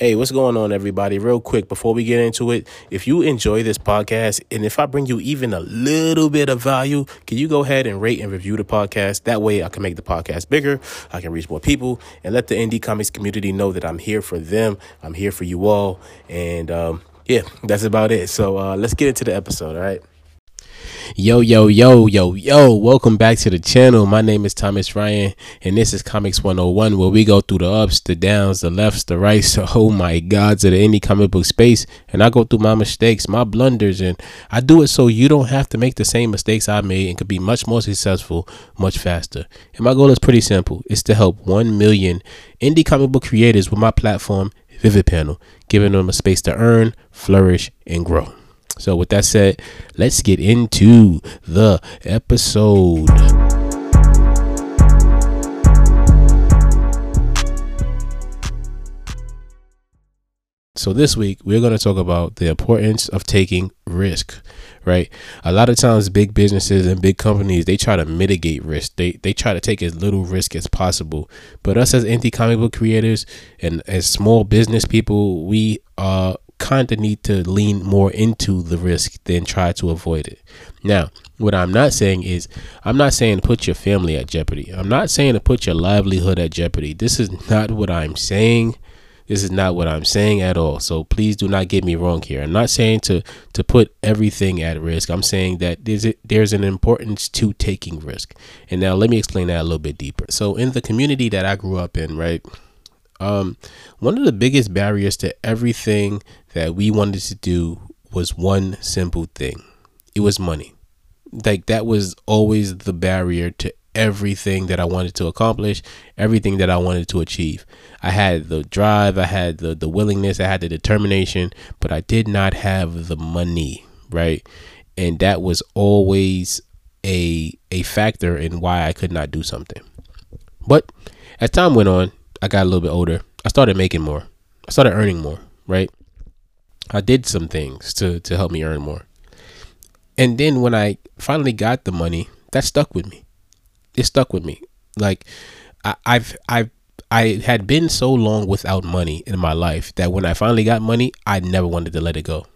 Hey, what's going on, everybody? Real quick, before we get into it, if you enjoy this podcast and if I bring you even a little bit of value, can you go ahead and rate and review the podcast? That way I can make the podcast bigger, I can reach more people, and let the indie comics community know that I'm here for them, I'm here for you all. And um, yeah, that's about it. So uh, let's get into the episode, all right? Yo, yo, yo, yo, yo, welcome back to the channel. My name is Thomas Ryan, and this is Comics 101, where we go through the ups, the downs, the lefts, the rights, oh my god, to the indie comic book space. And I go through my mistakes, my blunders, and I do it so you don't have to make the same mistakes I made and could be much more successful much faster. And my goal is pretty simple it's to help 1 million indie comic book creators with my platform, Vivid Panel, giving them a space to earn, flourish, and grow. So, with that said, let's get into the episode. So, this week we're going to talk about the importance of taking risk, right? A lot of times, big businesses and big companies they try to mitigate risk. They they try to take as little risk as possible. But us as indie comic book creators and as small business people, we are kind of need to lean more into the risk than try to avoid it. Now, what I'm not saying is, I'm not saying put your family at jeopardy. I'm not saying to put your livelihood at jeopardy. This is not what I'm saying. This is not what I'm saying at all. So please do not get me wrong here. I'm not saying to to put everything at risk. I'm saying that there's a, there's an importance to taking risk. And now let me explain that a little bit deeper. So in the community that I grew up in, right? Um, one of the biggest barriers to everything that we wanted to do was one simple thing it was money. Like, that was always the barrier to everything that I wanted to accomplish, everything that I wanted to achieve. I had the drive, I had the, the willingness, I had the determination, but I did not have the money, right? And that was always a a factor in why I could not do something. But as time went on, I got a little bit older, I started making more. I started earning more, right? I did some things to to help me earn more. And then when I finally got the money, that stuck with me. It stuck with me. Like I, I've I've I had been so long without money in my life that when I finally got money, I never wanted to let it go.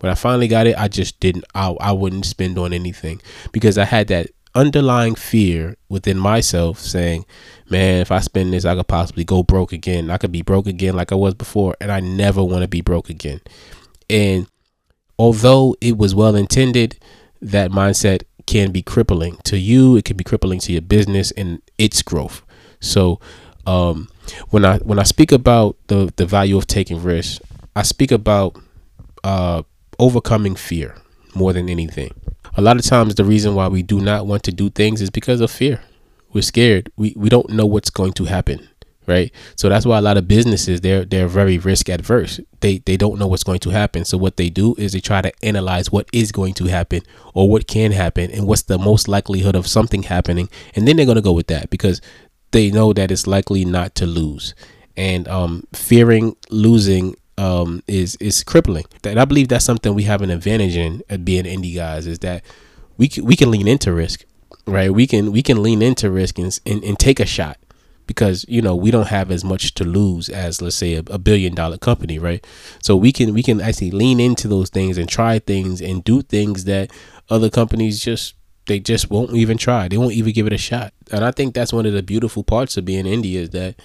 When I finally got it, I just didn't. I, I wouldn't spend on anything because I had that underlying fear within myself saying, man, if I spend this, I could possibly go broke again. I could be broke again like I was before, and I never want to be broke again. And although it was well intended, that mindset can be crippling to you. It can be crippling to your business and its growth. So, um, when I when I speak about the the value of taking risks, I speak about uh, overcoming fear more than anything a lot of times the reason why we do not want to do things is because of fear. We're scared. We we don't know what's going to happen, right? So that's why a lot of businesses they're they're very risk adverse. They they don't know what's going to happen. So what they do is they try to analyze what is going to happen or what can happen and what's the most likelihood of something happening, and then they're going to go with that because they know that it's likely not to lose. And um, fearing losing um, is is crippling. And I believe that's something we have an advantage in at being indie guys is that we can, we can lean into risk, right? We can we can lean into risk and, and, and take a shot because you know we don't have as much to lose as let's say a, a, billion dollar company right so we can we can actually lean into those things and try things and do things that other companies just they just won't even try they won't even give it a shot and i think that's one of the beautiful parts of being indie is that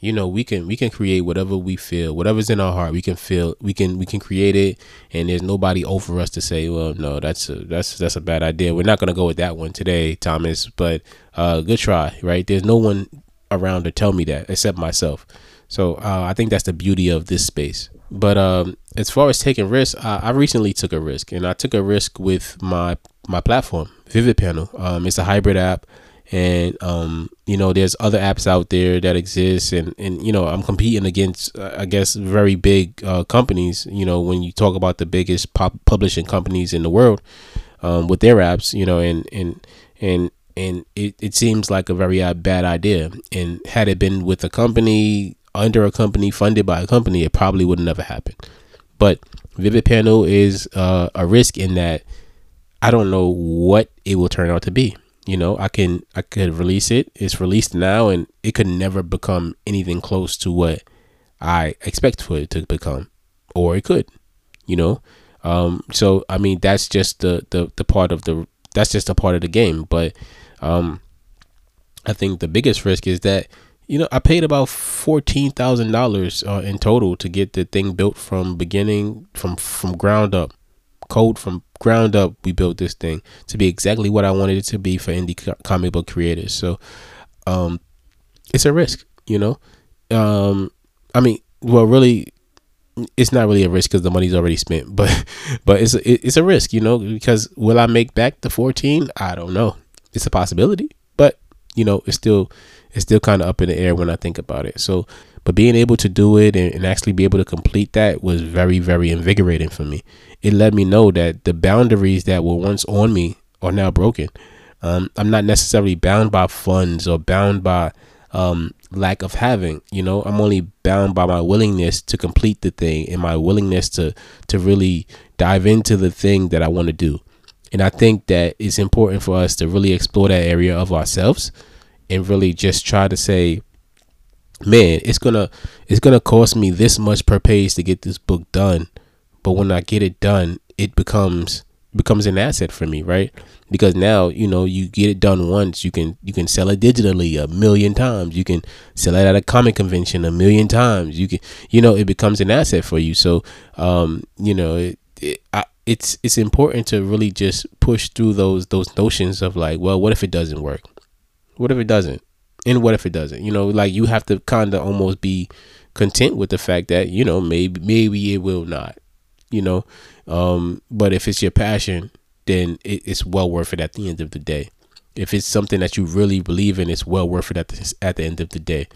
you know we can we can create whatever we feel whatever's in our heart we can feel we can we can create it and there's nobody over us to say well no that's a that's that's a bad idea. We're not going to go with that one today thomas but uh good try right? There's no one around to tell me that except myself. So uh, i think that's the beauty of this space. But um as far as taking risks I, I recently took a risk and i took a risk with my my platform vivid panel. Um it's a hybrid app and um, you know there's other apps out there that exist and and you know i'm competing against uh, i guess very big uh, companies you know when you talk about the biggest pop publishing companies in the world um, with their apps you know and and and and it, it seems like a very uh, bad idea. And had it been with a company under a company funded by a company it probably would never happened. But vivid panel is uh, a risk in that i don't know what it will turn out to be you know i can i could release it it's released now and it could never become anything close to what I expect for it to become, or it could, you know. Um, so I mean, that's just the, the the part of the that's just a part of the game. But um, I think the biggest risk is that you know I paid about fourteen thousand uh, dollars in total to get the thing built from beginning from from ground up, code from ground up. We built this thing to be exactly what I wanted it to be for indie comic book creators. So um, it's a risk, you know. Um, I mean, well, really, it's not really a risk because the money's already spent, but but it's it's a risk, you know, because will I make back the 14? I don't know. It's a possibility, but you know, it's still it's still kind of up in the air when I think about it. So, but being able to do it and, and actually be able to complete that was very very invigorating for me. It let me know that the boundaries that were once on me are now broken. Um, I'm not necessarily bound by funds or bound by um, lack of having. You know, I'm only bound by my willingness to complete the thing and my willingness to to really dive into the thing that I want to do. And I think that it's important for us to really explore that area of ourselves and really just try to say, man, it's gonna it's gonna cost me this much per page to get this book done. But when I get it done, it becomes becomes an asset for me, right? Because now, you know, you get it done once, you can you can sell it digitally a million times. You can sell it at a comic convention a million times. You can you know, it becomes an asset for you. So, um, you know, it, it I, it's it's important to really just push through those those notions of like, well, what if it doesn't work? What if it doesn't? And what if it doesn't? You know, like you have to kind of almost be content with the fact that, you know, maybe maybe it will not you know. Um, but if it's your passion, then it, it's well worth it at the end of the day. If it's something that you really believe in, it's well worth it at the, at the end of the day,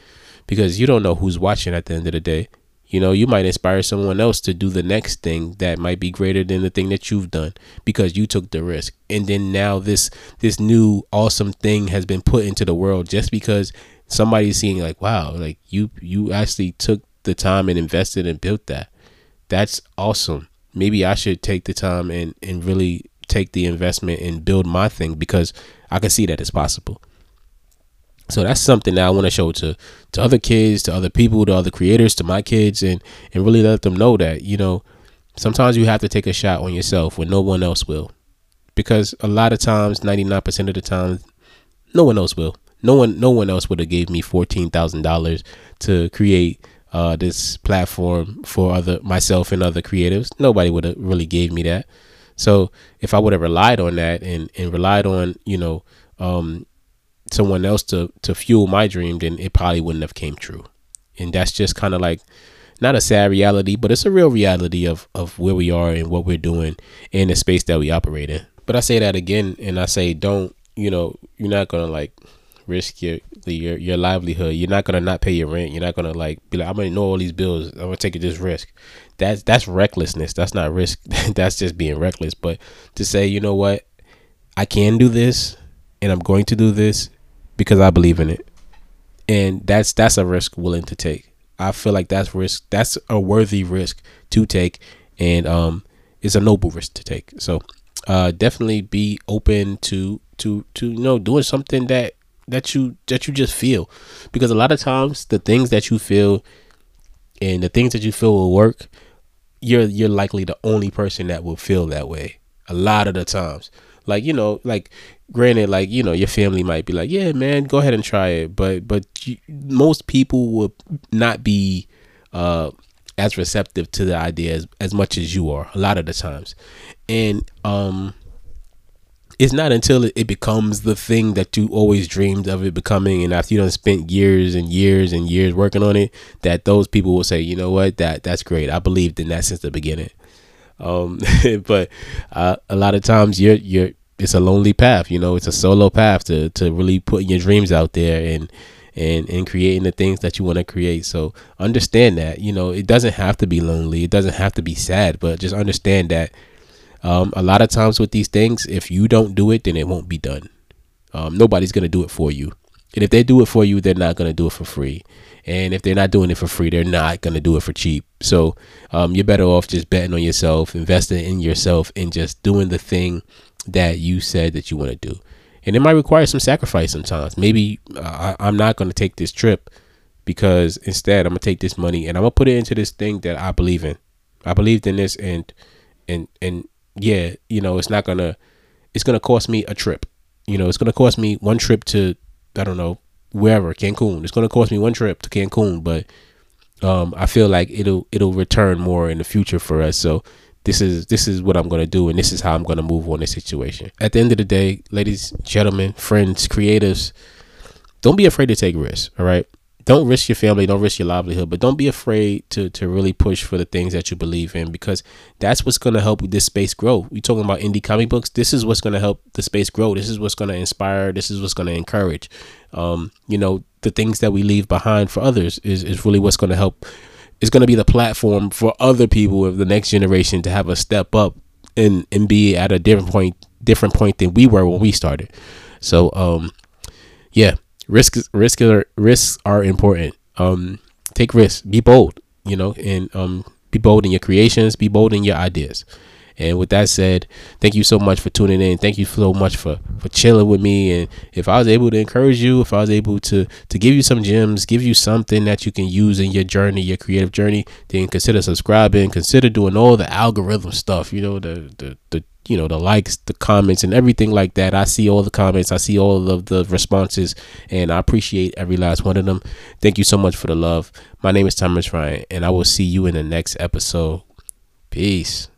because you don't know who's watching at the end of the day. You know, you might inspire someone else to do the next thing that might be greater than the thing that you've done because you took the risk. And then now this this new awesome thing has been put into the world just because somebody's seeing like, wow, like you you actually took the time and invested and built that that's awesome. Maybe I should take the time and, and really take the investment and build my thing because I can see that it's possible. So that's something that I want to show to to other kids, to other people, to other creators, to my kids, and and really let them know that you know sometimes you have to take a shot on yourself when no one else will, because a lot of times, ninety nine percent of the time, no one else will. No one, no one else would have gave me fourteen thousand dollars to create uh, this platform for other myself and other creatives. Nobody would have really gave me that. So if I would have relied on that and, and relied on you know um, someone else to to fuel my dream, then it probably wouldn't have came true. And that's just kind of like not a sad reality, but it's a real reality of of where we are and what we're doing in the space that we operate in. But I say that again, and I say don't you know you're not gonna like risk your your your livelihood. You're not gonna not pay your rent. You're not gonna like be like I'm gonna know all these bills. I'm gonna take this risk. That's that's recklessness. That's not risk. that's just being reckless. But to say, you know what, I can do this, and I'm going to do this because I believe in it, and that's that's a risk willing to take. I feel like that's risk. That's a worthy risk to take, and um, it's a noble risk to take. So, uh, definitely be open to to to you know doing something that that you that you just feel because a lot of times the things that you feel and the things that you feel will work you're you're likely the only person that will feel that way a lot of the times like you know like granted like you know your family might be like yeah man go ahead and try it. But but you, most people will not be uh as receptive to the idea as, as much as you are a lot of the times. And um it's not until it becomes the thing that you always dreamed of it becoming and after you done spent years and years and years working on it that those people will say you know what? That that's great. I believed in that since the beginning. Um but uh, a lot of times you're you're it's a lonely path you know it's a solo path to to really putting your dreams out there and and and creating the things that you want to create so understand that you know it doesn't have to be lonely it doesn't have to be sad but just understand that um, a lot of times with these things, if you don't do it, then it won't be done. Um, nobody's gonna do it for you, and if they do it for you, they're not gonna do it for free. And if they're not doing it for free, they're not gonna do it for cheap. So um, you're better off just betting on yourself, investing in yourself, and just doing the thing that you said that you want to do. And it might require some sacrifice sometimes. Maybe uh, I'm not gonna take this trip because instead I'm gonna take this money and I'm gonna put it into this thing that I believe in. I believed in this and and and yeah, you know, it's not gonna it's gonna cost me a trip. You know, it's gonna cost me one trip to I don't know wherever Cancun. It's gonna cost me one trip to Cancun, but um, I feel like it'll it'll return more in the future for us. So this is this is what I'm gonna do, and this is how I'm gonna move on this situation. At the end of the day, ladies, gentlemen, friends, creatives, don't be afraid to take risks. All right, don't risk your family, don't risk your livelihood, but don't be afraid to to really push for the things that you believe in because that's what's gonna help this space grow. We're talking about indie comic books. This is what's gonna help the space grow. This is what's gonna inspire. This is what's gonna encourage. Um, you know, the things that we leave behind for others is is really what's gonna help. Is gonna be the platform for other people of the next generation to have a step up and and be at a different point different point than we were when we started. So um, yeah risks risk are risks are important. Um, take risks, be bold, you know, and um, be bold in your creations, be bold in your ideas. And with that said, thank you so much for tuning in. Thank you so much for for chilling with me. And if I was able to encourage you, if I was able to to give you some gems, give you something that you can use in your journey, your creative journey, then consider subscribing. Consider doing all the algorithm stuff. You know, the the the you know the likes the comments and everything like that i see all the comments i see all of the responses and i appreciate every last one of them thank you so much for the love my name is thomas ryan and i will see you in the next episode peace